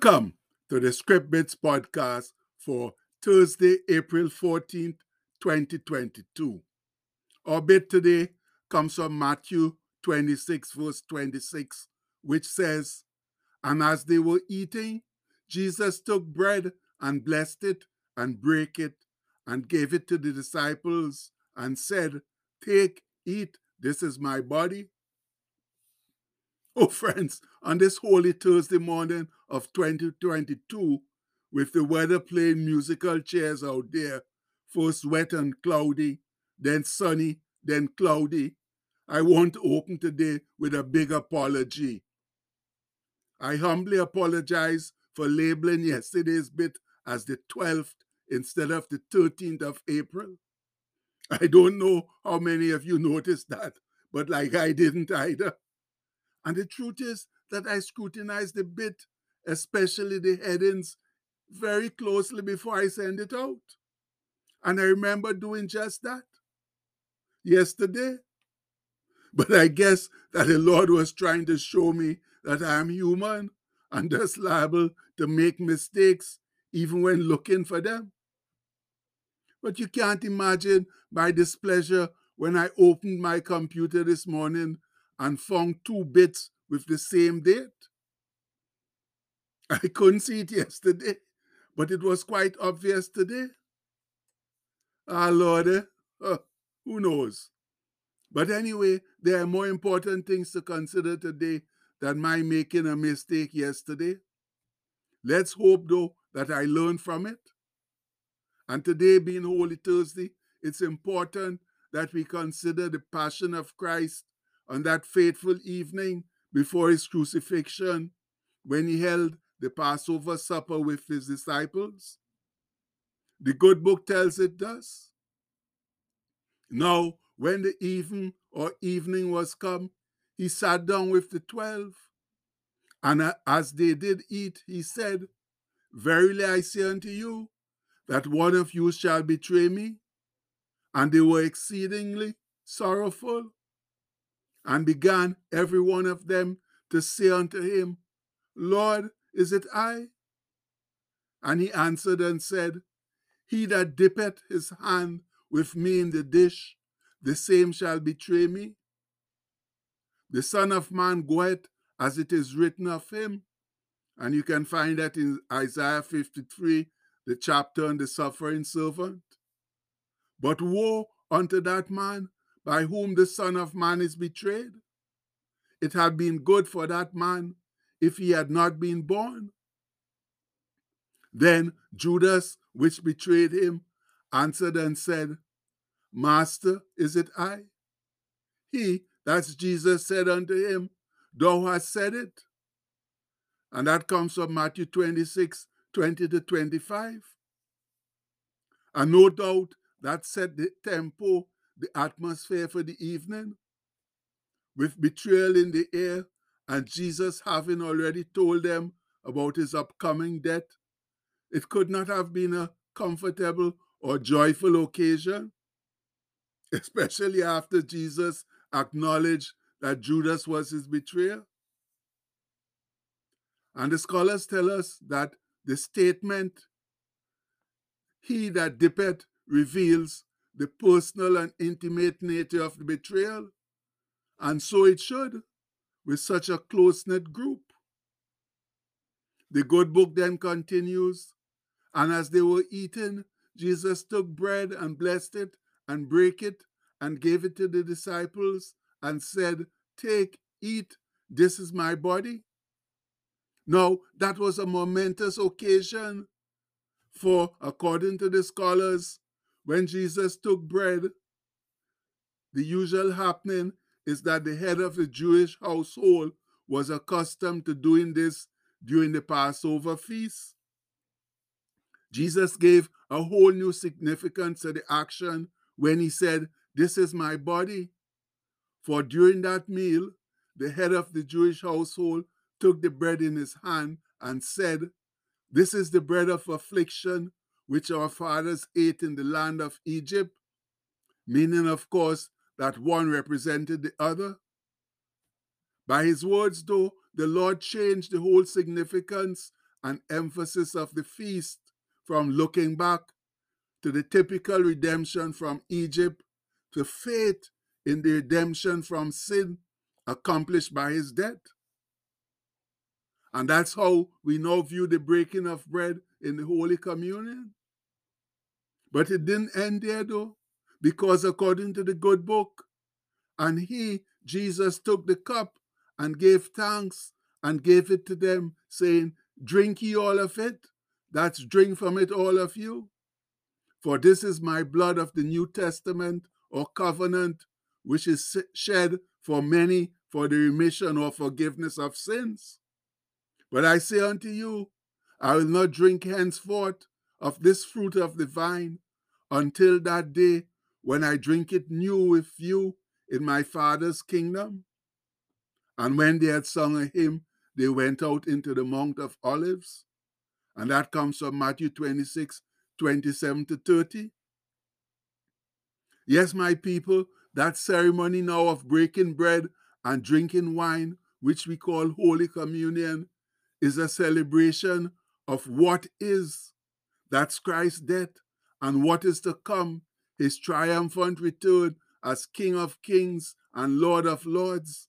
Welcome to the Script Bits podcast for Thursday, April 14th, 2022. Our bit today comes from Matthew 26, verse 26, which says, And as they were eating, Jesus took bread and blessed it and brake it and gave it to the disciples and said, Take, eat, this is my body. Oh, friends, on this holy Thursday morning of 2022, with the weather playing musical chairs out there, first wet and cloudy, then sunny, then cloudy, I want to open today with a big apology. I humbly apologize for labeling yesterday's bit as the 12th instead of the 13th of April. I don't know how many of you noticed that, but like I didn't either. And the truth is that I scrutinize the bit, especially the headings, very closely before I send it out. And I remember doing just that yesterday. But I guess that the Lord was trying to show me that I am human and thus liable to make mistakes even when looking for them. But you can't imagine my displeasure when I opened my computer this morning and found two bits with the same date. I couldn't see it yesterday, but it was quite obvious today. Ah, Lord, oh, who knows? But anyway, there are more important things to consider today than my making a mistake yesterday. Let's hope, though, that I learn from it. And today, being Holy Thursday, it's important that we consider the passion of Christ on that fateful evening before his crucifixion when he held the Passover supper with his disciples? The good book tells it thus. Now, when the even or evening was come, he sat down with the twelve. And as they did eat, he said, Verily I say unto you, that one of you shall betray me. And they were exceedingly sorrowful and began every one of them to say unto him, Lord, is it I? And he answered and said, He that dippeth his hand with me in the dish, the same shall betray me. The Son of Man goeth as it is written of him. And you can find that in Isaiah 53, the chapter on the suffering servant. But woe unto that man by whom the Son of Man is betrayed. It had been good for that man if he had not been born. Then Judas, which betrayed him, answered and said, Master, is it I? He, that's Jesus, said unto him, Thou hast said it. And that comes from Matthew 26, 20 to 25. And no doubt that set the tempo the atmosphere for the evening, with betrayal in the air, and Jesus having already told them about his upcoming death, it could not have been a comfortable or joyful occasion, especially after Jesus acknowledged that Judas was his betrayer. And the scholars tell us that the statement, he that dippeth, reveals the personal and intimate nature of the betrayal. And so it should with such a close knit group. The good book then continues And as they were eating, Jesus took bread and blessed it and brake it and gave it to the disciples and said, Take, eat, this is my body. Now, that was a momentous occasion for, according to the scholars, when Jesus took bread, the usual happening is that the head of the Jewish household was accustomed to doing this during the Passover feast. Jesus gave a whole new significance to the action when he said, This is my body. For during that meal, the head of the Jewish household took the bread in his hand and said, This is the bread of affliction which our fathers ate in the land of Egypt, meaning, of course, that one represented the other. By his words, though, the Lord changed the whole significance and emphasis of the feast from looking back to the typical redemption from Egypt to faith in the redemption from sin accomplished by his death. And that's how we now view the breaking of bread in the Holy Communion. But it didn't end there though, because according to the good book, and he, Jesus, took the cup and gave thanks and gave it to them, saying, Drink ye all of it. That's drink from it, all of you. For this is my blood of the New Testament or covenant, which is shed for many for the remission or forgiveness of sins. But I say unto you, I will not drink henceforth of this fruit of the vine until that day when I drink it new with you in my Father's kingdom. And when they had sung a hymn, they went out into the Mount of Olives. And that comes from Matthew 26, 27 to 30. Yes, my people, that ceremony now of breaking bread and drinking wine, which we call Holy Communion, is a celebration of what is. That's Christ's death and what is to come, his triumphant return as King of Kings and Lord of Lords.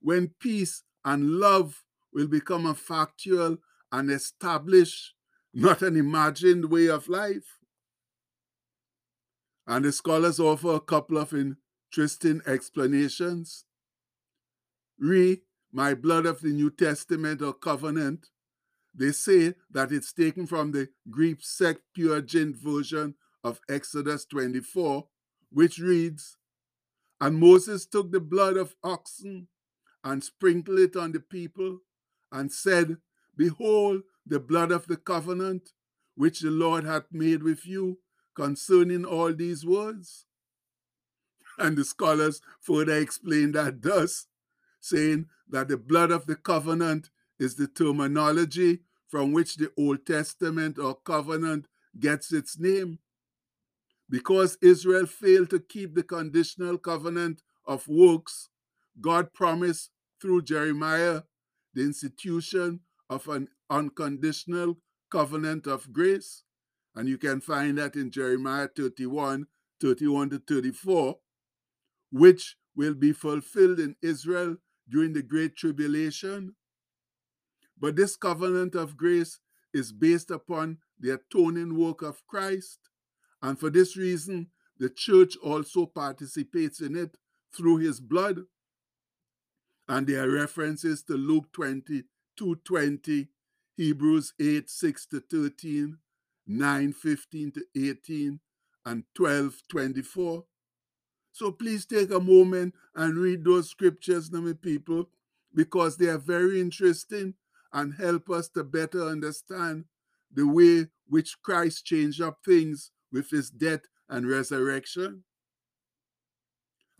When peace and love will become a factual and established, not an imagined way of life. And the scholars offer a couple of interesting explanations. Re my blood of the New Testament or covenant, they say that it's taken from the Greek Septuagint version of Exodus 24, which reads, And Moses took the blood of oxen and sprinkled it on the people, and said, Behold, the blood of the covenant which the Lord hath made with you concerning all these words. And the scholars further explain that thus saying that the blood of the covenant is the terminology from which the Old Testament or covenant gets its name. Because Israel failed to keep the conditional covenant of works, God promised through Jeremiah the institution of an unconditional covenant of grace. And you can find that in Jeremiah 31 31 to 34, which will be fulfilled in Israel during the Great Tribulation. But this covenant of grace is based upon the atoning work of Christ. And for this reason, the church also participates in it through his blood. And there are references to Luke 22 20, Hebrews 8 6 to 13, 9 15 to 18, and 12 24. So please take a moment and read those scriptures, my people, because they are very interesting and help us to better understand the way which Christ changed up things with his death and resurrection.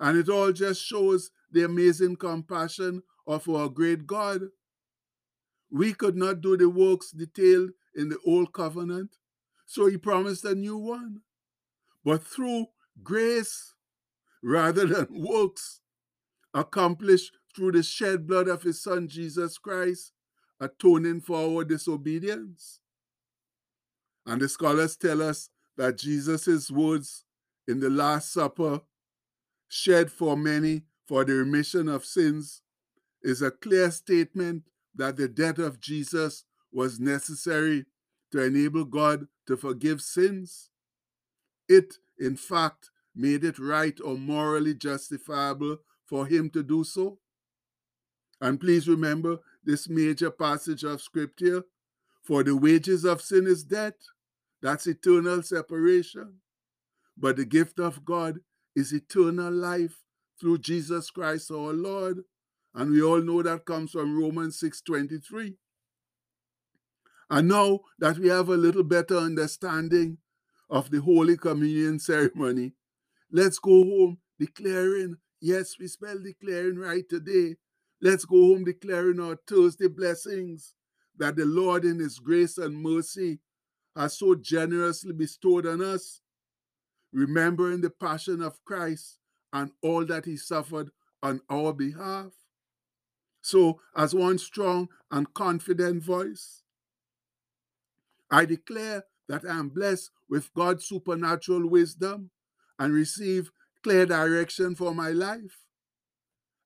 And it all just shows the amazing compassion of our great God. We could not do the works detailed in the old covenant, so he promised a new one. But through grace, rather than works accomplished through the shed blood of his son Jesus Christ, atoning for our disobedience. And the scholars tell us that Jesus' words in the Last Supper, shed for many for the remission of sins, is a clear statement that the death of Jesus was necessary to enable God to forgive sins. It, in fact, made it right or morally justifiable for him to do so. And please remember this major passage of scripture for the wages of sin is death, that's eternal separation. But the gift of God is eternal life through Jesus Christ our Lord. And we all know that comes from Romans 6:23. And now that we have a little better understanding of the Holy Communion ceremony, Let's go home declaring, yes, we spell declaring right today. Let's go home declaring our Thursday blessings that the Lord in His grace and mercy has so generously bestowed on us, remembering the passion of Christ and all that He suffered on our behalf. So, as one strong and confident voice, I declare that I am blessed with God's supernatural wisdom and receive clear direction for my life.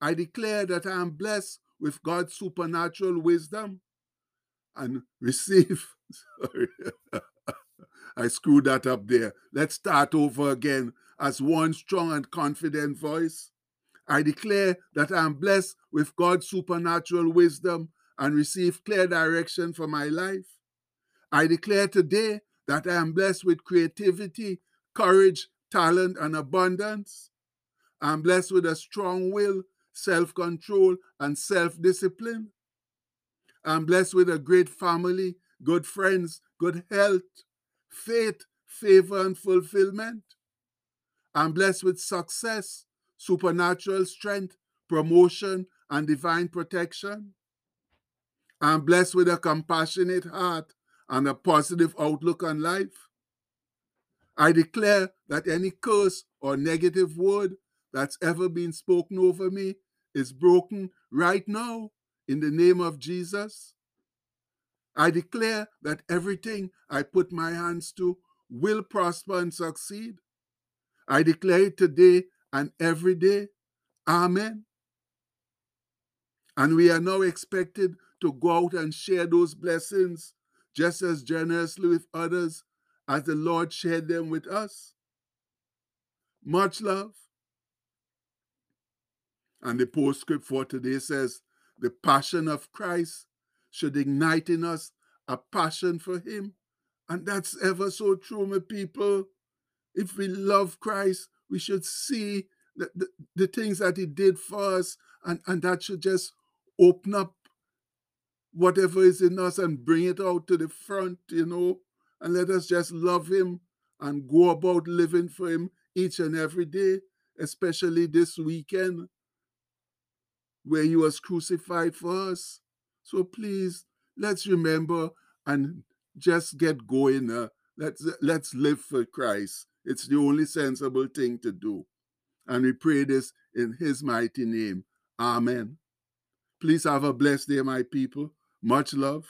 I declare that I am blessed with God's supernatural wisdom and receive. Sorry, I screwed that up there. Let's start over again as one strong and confident voice. I declare that I am blessed with God's supernatural wisdom and receive clear direction for my life. I declare today that I am blessed with creativity, courage, talent, and abundance. I'm blessed with a strong will, self control, and self discipline. I'm blessed with a great family, good friends, good health, faith, favor, and fulfillment. I'm blessed with success, supernatural strength, promotion, and divine protection. I'm blessed with a compassionate heart and a positive outlook on life. I declare that any curse or negative word that's ever been spoken over me is broken right now in the name of Jesus. I declare that everything I put my hands to will prosper and succeed. I declare it today and every day. Amen. And we are now expected to go out and share those blessings just as generously with others as the Lord shared them with us. Much love. And the postscript for today says, the passion of Christ should ignite in us a passion for Him. And that's ever so true, my people. If we love Christ, we should see the, the, the things that He did for us, and, and that should just open up whatever is in us and bring it out to the front, you know, and let us just love Him and go about living for Him each and every day, especially this weekend where He was crucified for us. So please, let's remember and just get going. Uh, let's let's live for Christ. It's the only sensible thing to do. And we pray this in His mighty name. Amen. Please have a blessed day, my people. Much love.